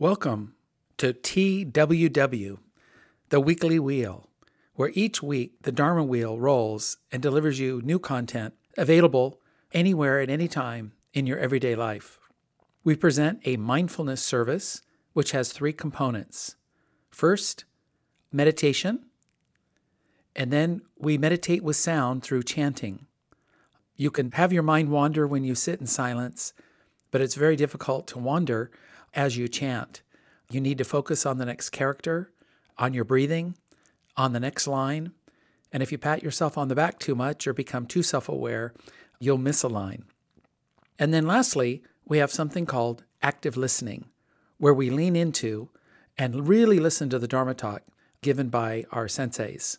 Welcome to TWW, the weekly wheel, where each week the Dharma wheel rolls and delivers you new content available anywhere at any time in your everyday life. We present a mindfulness service which has three components. First, meditation, and then we meditate with sound through chanting. You can have your mind wander when you sit in silence, but it's very difficult to wander as you chant. You need to focus on the next character, on your breathing, on the next line. And if you pat yourself on the back too much or become too self aware, you'll miss a line. And then lastly, we have something called active listening, where we lean into and really listen to the Dharma talk given by our senseis.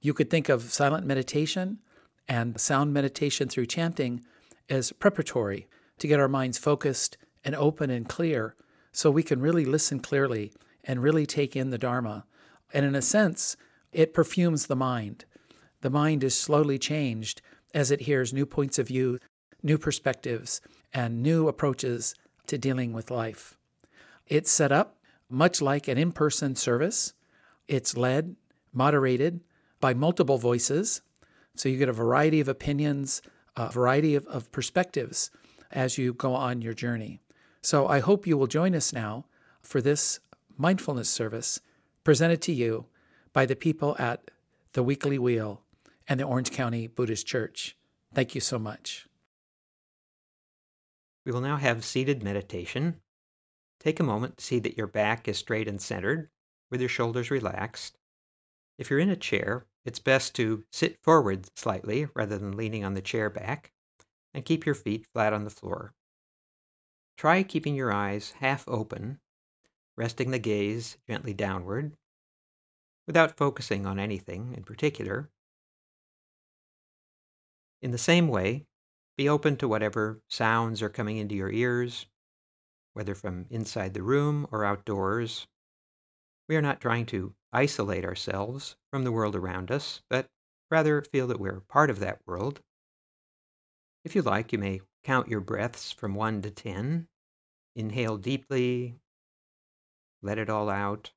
You could think of silent meditation and sound meditation through chanting as preparatory to get our minds focused and open and clear so we can really listen clearly and really take in the Dharma. And in a sense, it perfumes the mind. The mind is slowly changed as it hears new points of view, new perspectives, and new approaches to dealing with life. It's set up much like an in person service. It's led, moderated by multiple voices. So you get a variety of opinions, a variety of, of perspectives as you go on your journey. So I hope you will join us now for this mindfulness service presented to you by the people at the Weekly Wheel and the Orange County Buddhist Church. Thank you so much. We will now have seated meditation. Take a moment to see that your back is straight and centered, with your shoulders relaxed. If you're in a chair, it's best to sit forward slightly rather than leaning on the chair back, and keep your feet flat on the floor. Try keeping your eyes half open, resting the gaze gently downward, without focusing on anything in particular. In the same way, be open to whatever sounds are coming into your ears, whether from inside the room or outdoors. We are not trying to isolate ourselves from the world around us, but rather feel that we're part of that world. If you like, you may count your breaths from 1 to 10. Inhale deeply, let it all out.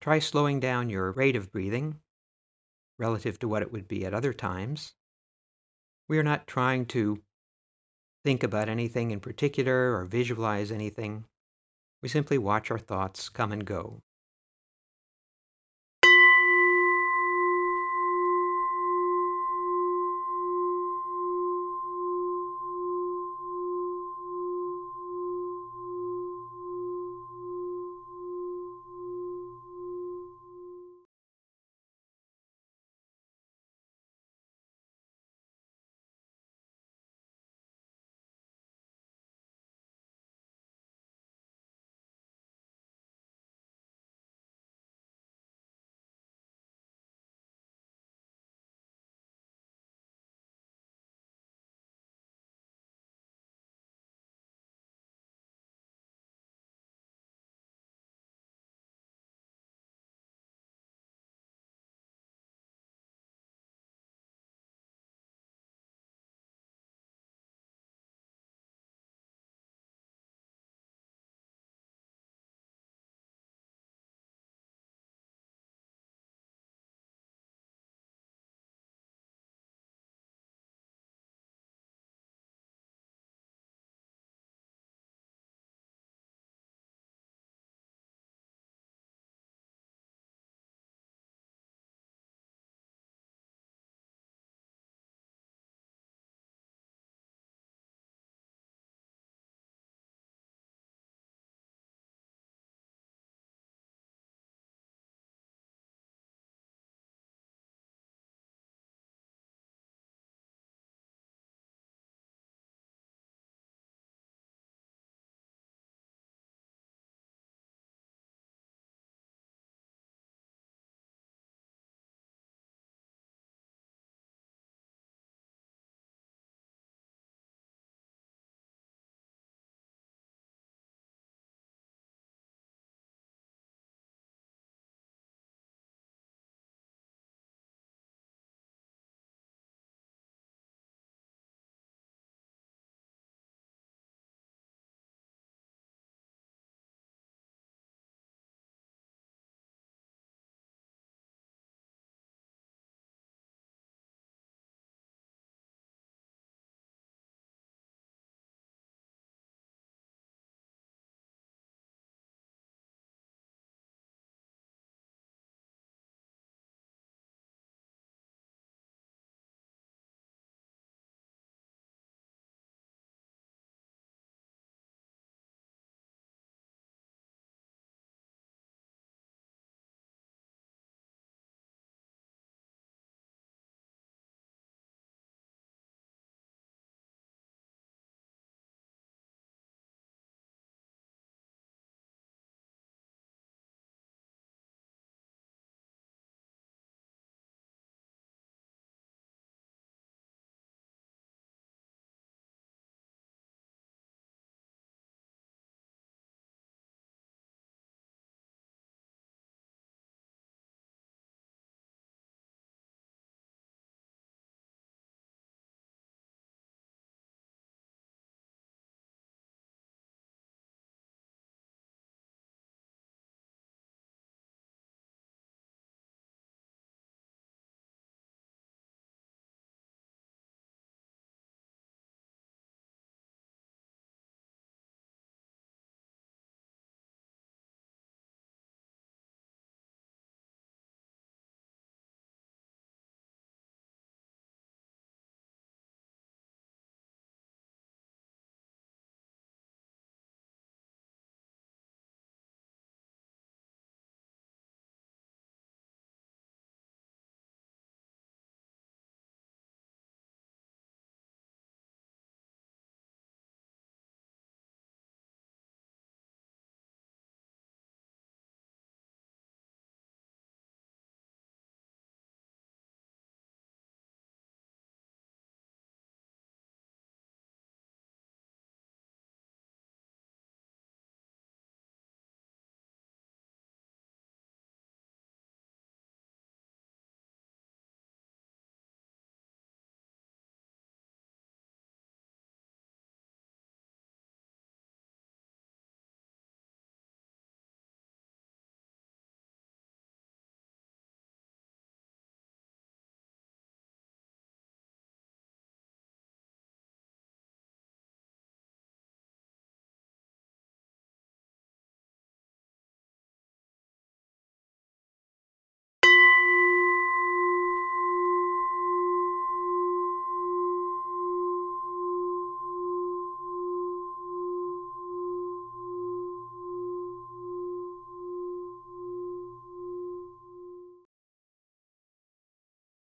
Try slowing down your rate of breathing relative to what it would be at other times. We are not trying to think about anything in particular or visualize anything. We simply watch our thoughts come and go.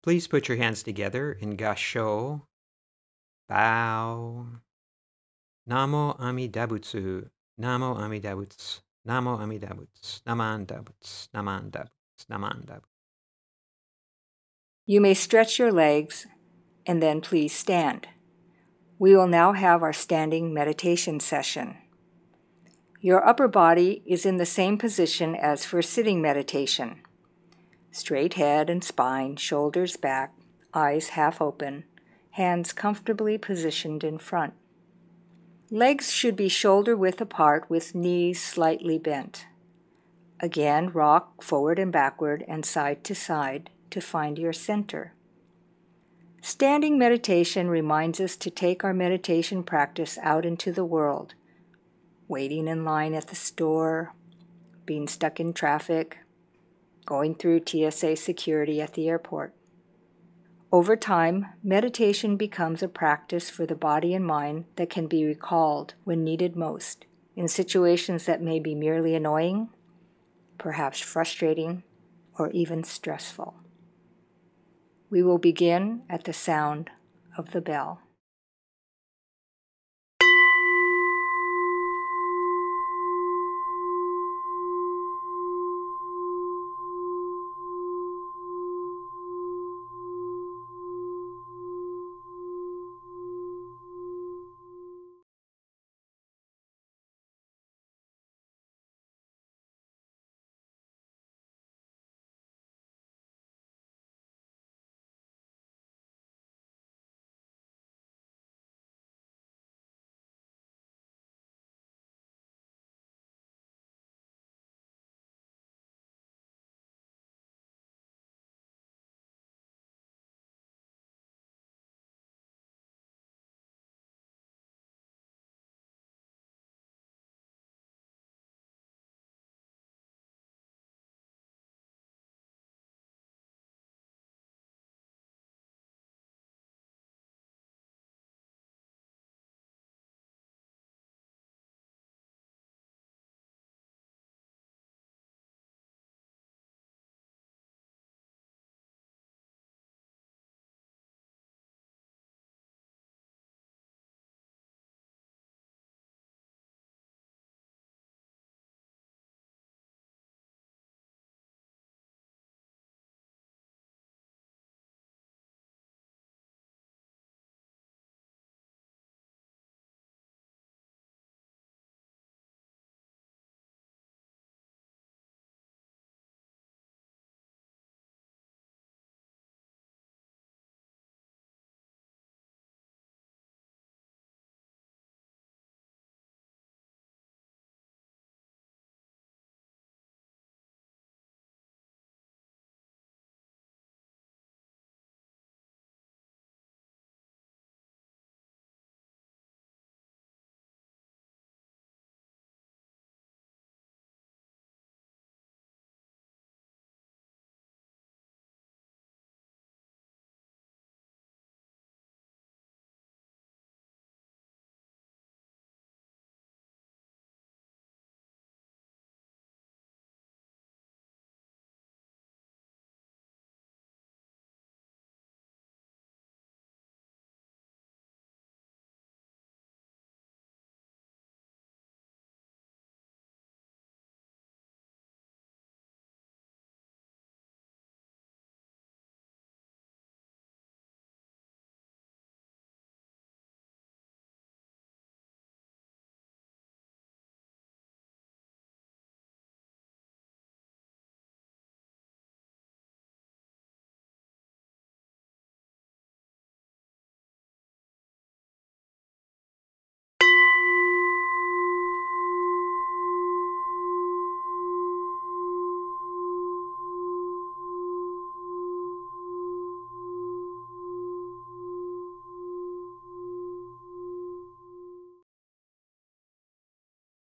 Please put your hands together in Gasho. Bow. Namo Amidabutsu. Namo Amidabutsu. Namo Amidabutsu. Naman Dabutsu. Naman Dabutsu. Naman Dabutsu. You may stretch your legs and then please stand. We will now have our standing meditation session. Your upper body is in the same position as for sitting meditation. Straight head and spine, shoulders back, eyes half open, hands comfortably positioned in front. Legs should be shoulder width apart with knees slightly bent. Again, rock forward and backward and side to side to find your center. Standing meditation reminds us to take our meditation practice out into the world, waiting in line at the store, being stuck in traffic, going through TSA security at the airport. Over time, meditation becomes a practice for the body and mind that can be recalled when needed most, in situations that may be merely annoying, perhaps frustrating, or even stressful. We will begin at the sound of the bell.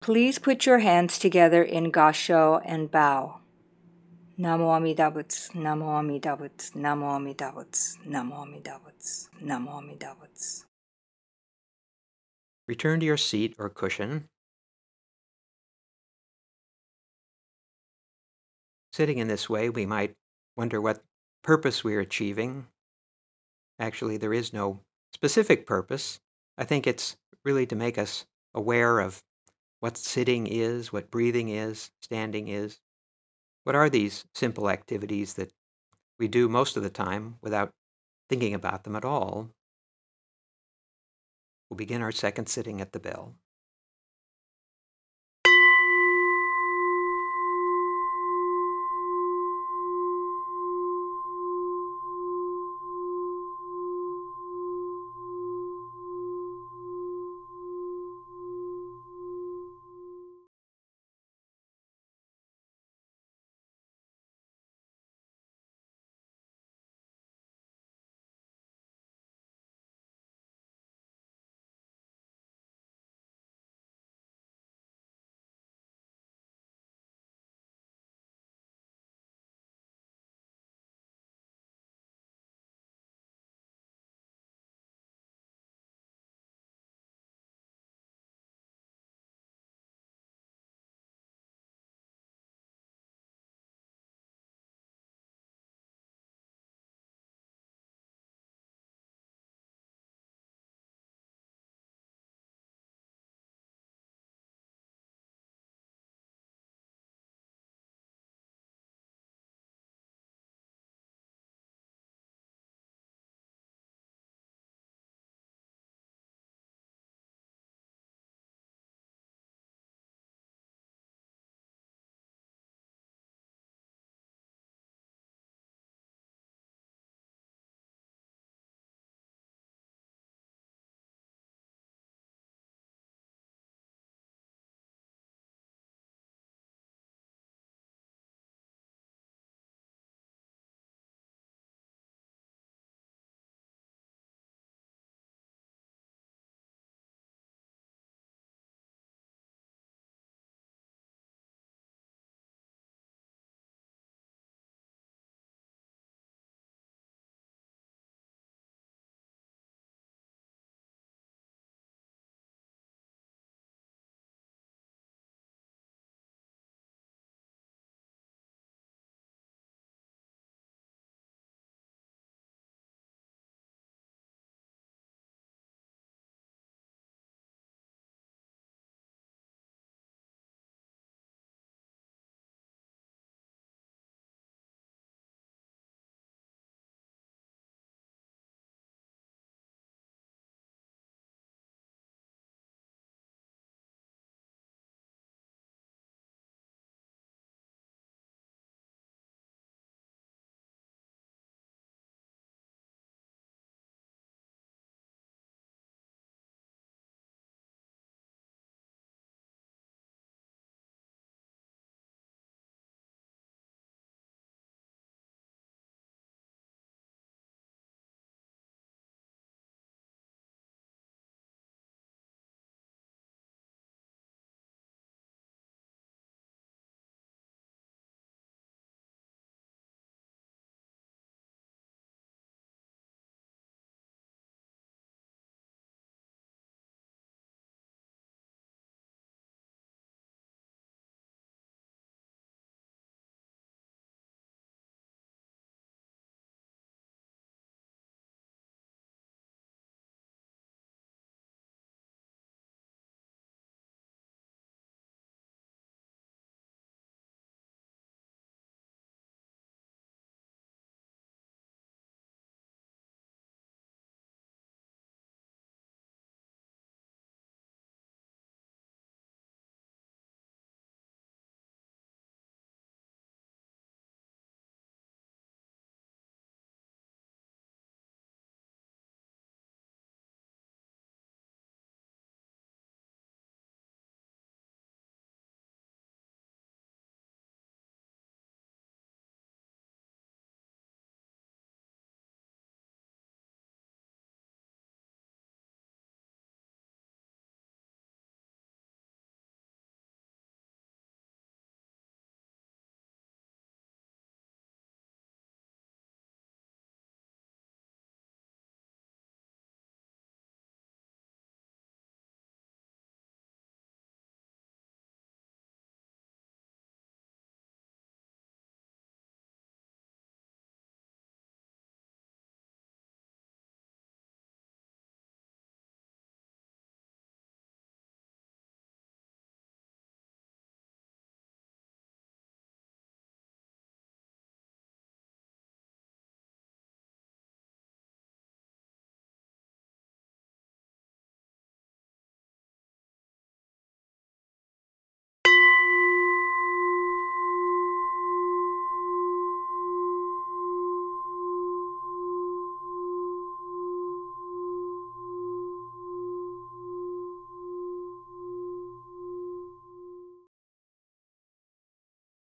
Please put your hands together in gasho and bow. Namo Amidabutsu, Namo Amidabutsu, Namo Amidabutsu, Namo Amidabutsu, Namo Amidabutsu. Return to your seat or cushion. Sitting in this way, we might wonder what purpose we're achieving. Actually, there is no specific purpose. I think it's really to make us aware of what sitting is, what breathing is, standing is. What are these simple activities that we do most of the time without thinking about them at all? We'll begin our second sitting at the bell.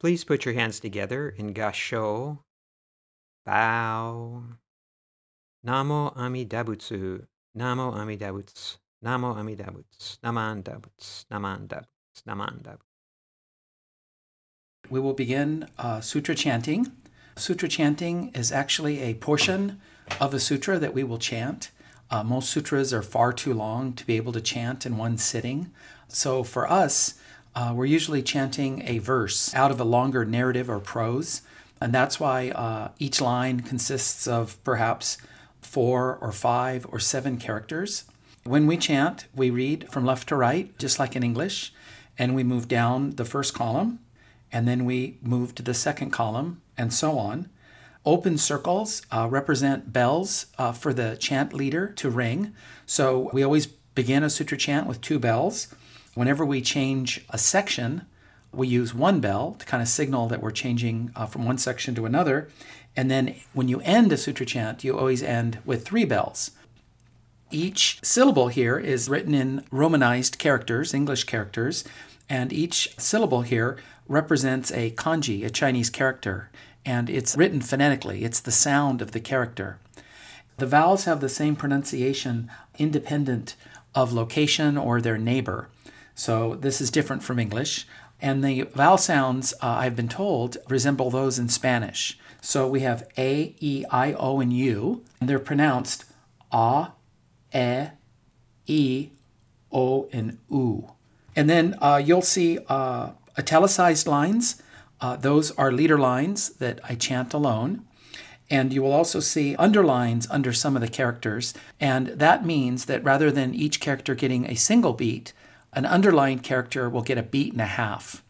Please put your hands together in Gassho. Bow. Namo Amidabutsu. Namo Amidabutsu. Namo Amidabutsu. Naman Butsu. Naman Butsu. Naman Butsu. We will begin uh, sutra chanting. Sutra chanting is actually a portion of a sutra that we will chant. Uh, most sutras are far too long to be able to chant in one sitting. So for us, uh, we're usually chanting a verse out of a longer narrative or prose. And that's why uh, each line consists of perhaps four or five or seven characters. When we chant, we read from left to right, just like in English, and we move down the first column, and then we move to the second column, and so on. Open circles uh, represent bells uh, for the chant leader to ring. So we always begin a sutra chant with two bells. Whenever we change a section, we use one bell to kind of signal that we're changing uh, from one section to another. And then when you end a sutra chant, you always end with three bells. Each syllable here is written in Romanized characters, English characters, and each syllable here represents a kanji, a Chinese character, and it's written phonetically. It's the sound of the character. The vowels have the same pronunciation independent of location or their neighbor. So this is different from English. And the vowel sounds, uh, I've been told, resemble those in Spanish. So we have A, E, I, O, and U, and they're pronounced A, E, E, O, and U. And then uh, you'll see uh, italicized lines. Uh, those are leader lines that I chant alone. And you will also see underlines under some of the characters. And that means that rather than each character getting a single beat, an underlying character will get a beat and a half.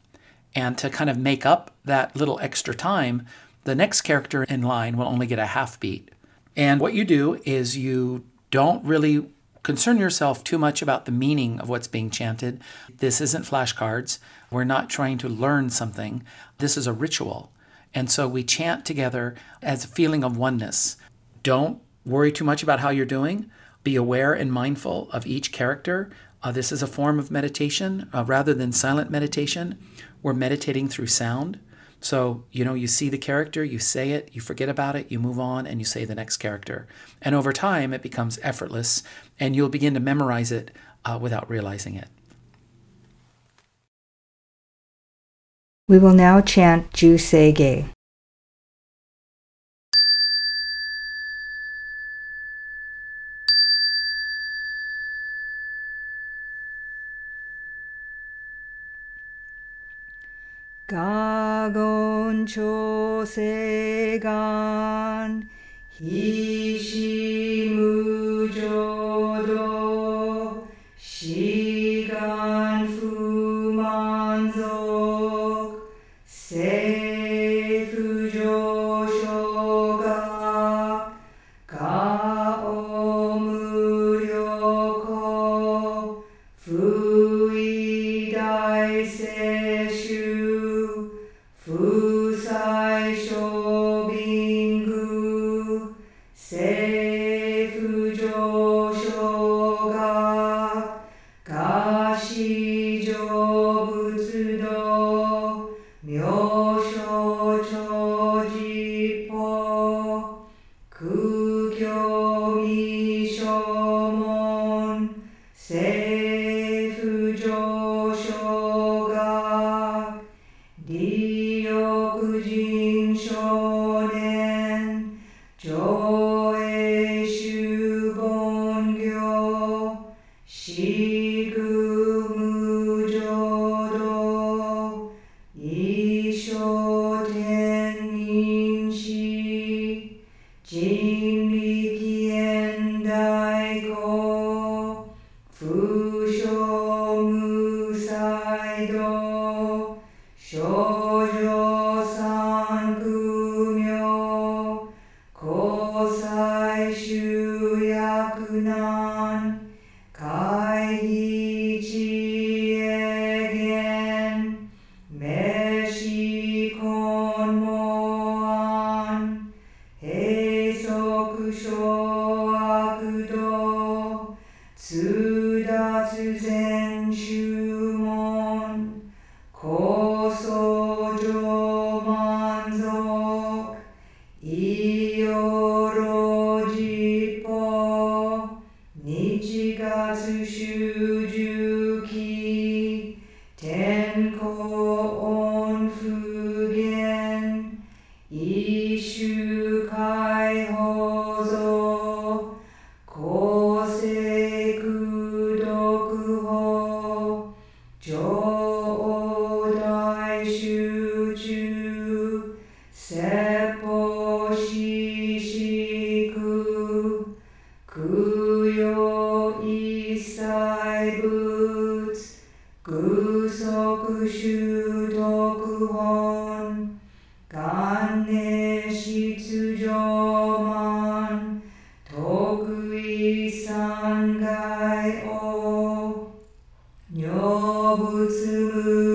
And to kind of make up that little extra time, the next character in line will only get a half beat. And what you do is you don't really concern yourself too much about the meaning of what's being chanted. This isn't flashcards. We're not trying to learn something. This is a ritual. And so we chant together as a feeling of oneness. Don't worry too much about how you're doing. Be aware and mindful of each character. Uh, this is a form of meditation uh, rather than silent meditation. We're meditating through sound. So, you know, you see the character, you say it, you forget about it, you move on, and you say the next character. And over time, it becomes effortless, and you'll begin to memorize it uh, without realizing it. We will now chant Jusei-ge. 가곤 조세간 희시무 gods whose ends you 여붙음을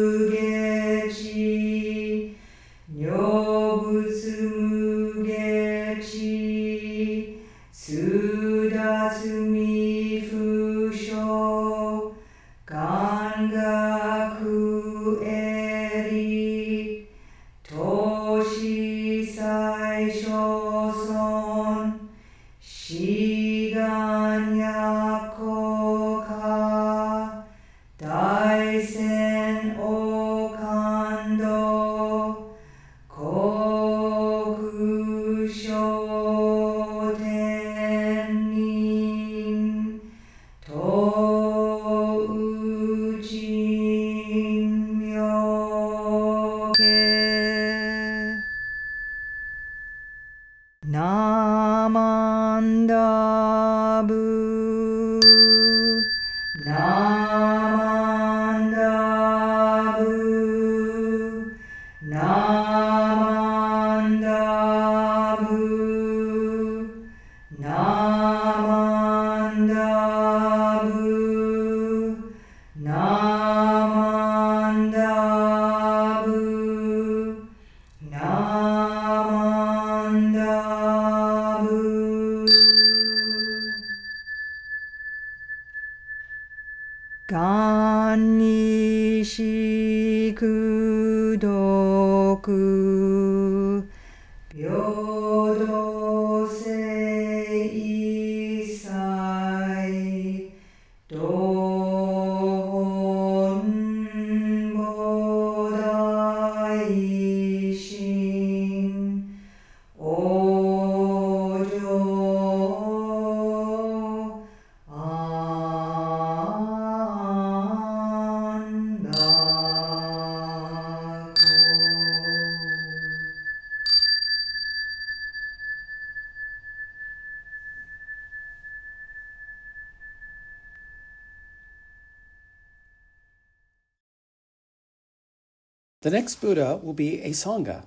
The next Buddha will be a Sangha.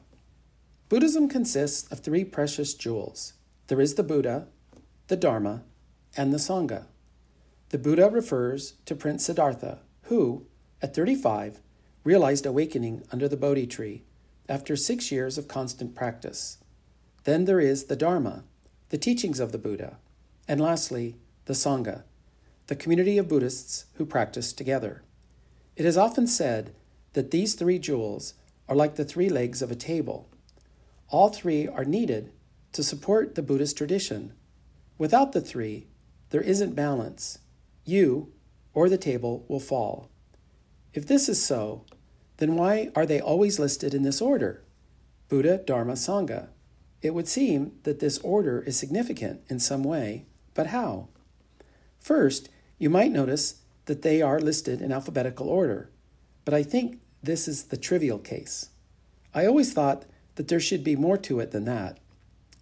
Buddhism consists of three precious jewels there is the Buddha, the Dharma, and the Sangha. The Buddha refers to Prince Siddhartha, who, at 35, realized awakening under the Bodhi tree after six years of constant practice. Then there is the Dharma, the teachings of the Buddha, and lastly, the Sangha, the community of Buddhists who practice together. It is often said that these three jewels are like the three legs of a table. All three are needed to support the Buddhist tradition. Without the three, there isn't balance. You or the table will fall. If this is so, then why are they always listed in this order? Buddha, Dharma, Sangha. It would seem that this order is significant in some way, but how? First, you might notice that they are listed in alphabetical order, but I think this is the trivial case. I always thought that there should be more to it than that.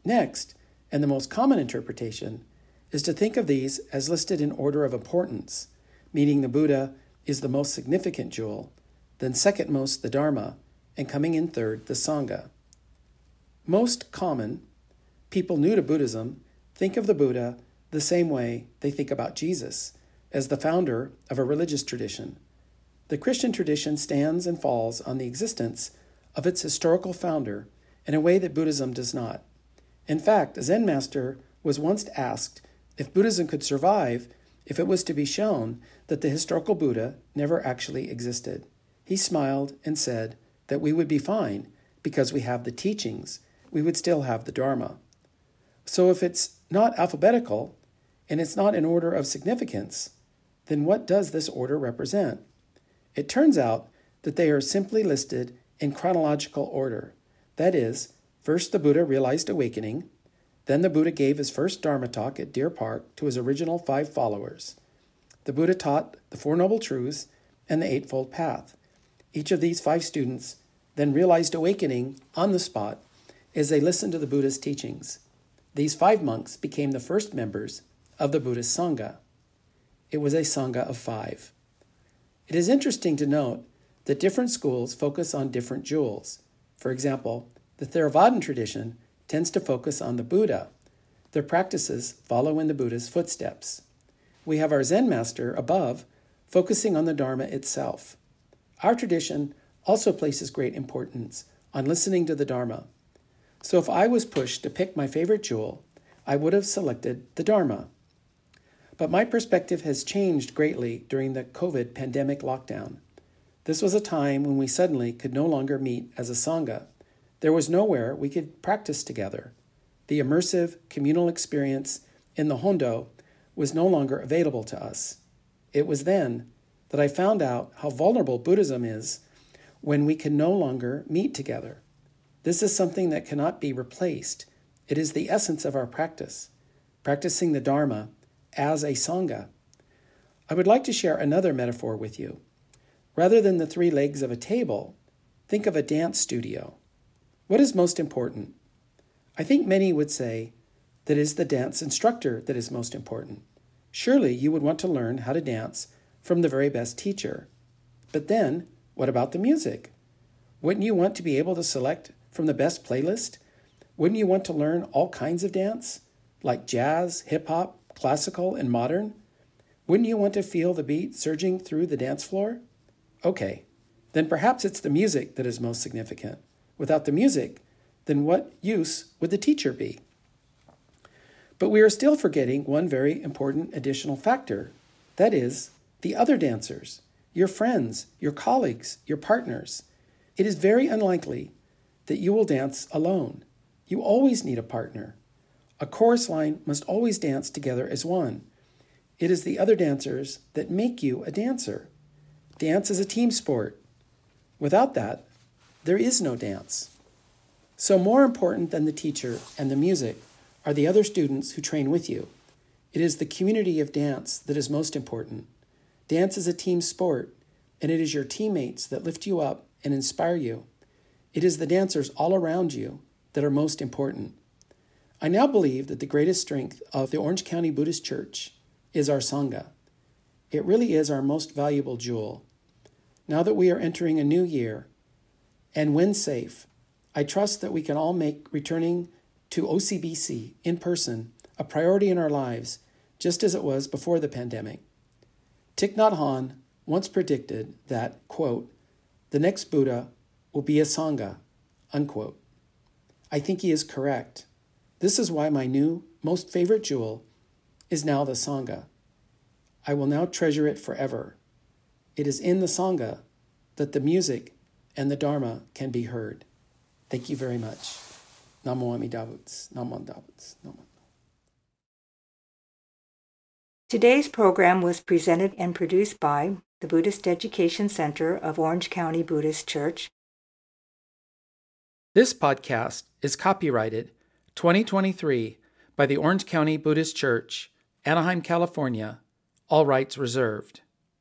Next, and the most common interpretation, is to think of these as listed in order of importance, meaning the Buddha is the most significant jewel, then second most the Dharma, and coming in third the Sangha. Most common, people new to Buddhism think of the Buddha the same way they think about Jesus, as the founder of a religious tradition. The Christian tradition stands and falls on the existence of its historical founder in a way that Buddhism does not. In fact, a Zen master was once asked if Buddhism could survive if it was to be shown that the historical Buddha never actually existed. He smiled and said that we would be fine because we have the teachings, we would still have the Dharma. So if it's not alphabetical and it's not in order of significance, then what does this order represent? It turns out that they are simply listed in chronological order. That is, first the Buddha realized awakening, then the Buddha gave his first Dharma talk at Deer Park to his original five followers. The Buddha taught the Four Noble Truths and the Eightfold Path. Each of these five students then realized awakening on the spot as they listened to the Buddha's teachings. These five monks became the first members of the Buddhist Sangha. It was a Sangha of five. It is interesting to note that different schools focus on different jewels. For example, the Theravadan tradition tends to focus on the Buddha. Their practices follow in the Buddha's footsteps. We have our Zen master above focusing on the Dharma itself. Our tradition also places great importance on listening to the Dharma. So if I was pushed to pick my favorite jewel, I would have selected the Dharma. But my perspective has changed greatly during the COVID pandemic lockdown. This was a time when we suddenly could no longer meet as a Sangha. There was nowhere we could practice together. The immersive communal experience in the Hondo was no longer available to us. It was then that I found out how vulnerable Buddhism is when we can no longer meet together. This is something that cannot be replaced. It is the essence of our practice, practicing the Dharma as a Sangha. I would like to share another metaphor with you. Rather than the three legs of a table, think of a dance studio. What is most important? I think many would say that is the dance instructor that is most important. Surely you would want to learn how to dance from the very best teacher. But then, what about the music? Wouldn't you want to be able to select from the best playlist? Wouldn't you want to learn all kinds of dance, like jazz, hip hop, classical, and modern? Wouldn't you want to feel the beat surging through the dance floor? Okay, then perhaps it's the music that is most significant. Without the music, then what use would the teacher be? But we are still forgetting one very important additional factor that is, the other dancers, your friends, your colleagues, your partners. It is very unlikely that you will dance alone. You always need a partner. A chorus line must always dance together as one. It is the other dancers that make you a dancer. Dance is a team sport. Without that, there is no dance. So, more important than the teacher and the music are the other students who train with you. It is the community of dance that is most important. Dance is a team sport, and it is your teammates that lift you up and inspire you. It is the dancers all around you that are most important. I now believe that the greatest strength of the Orange County Buddhist Church is our Sangha. It really is our most valuable jewel. Now that we are entering a new year, and when safe, I trust that we can all make returning to OCBC in person a priority in our lives, just as it was before the pandemic. Thich Nhat Hanh once predicted that, quote, the next Buddha will be a Sangha, unquote. I think he is correct. This is why my new, most favorite jewel is now the Sangha. I will now treasure it forever. It is in the Sangha that the music and the Dharma can be heard. Thank you very much. Namo Amida Butsu. Namo Amida Butsu. Namo. Today's program was presented and produced by the Buddhist Education Center of Orange County Buddhist Church. This podcast is copyrighted 2023 by the Orange County Buddhist Church, Anaheim, California, all rights reserved.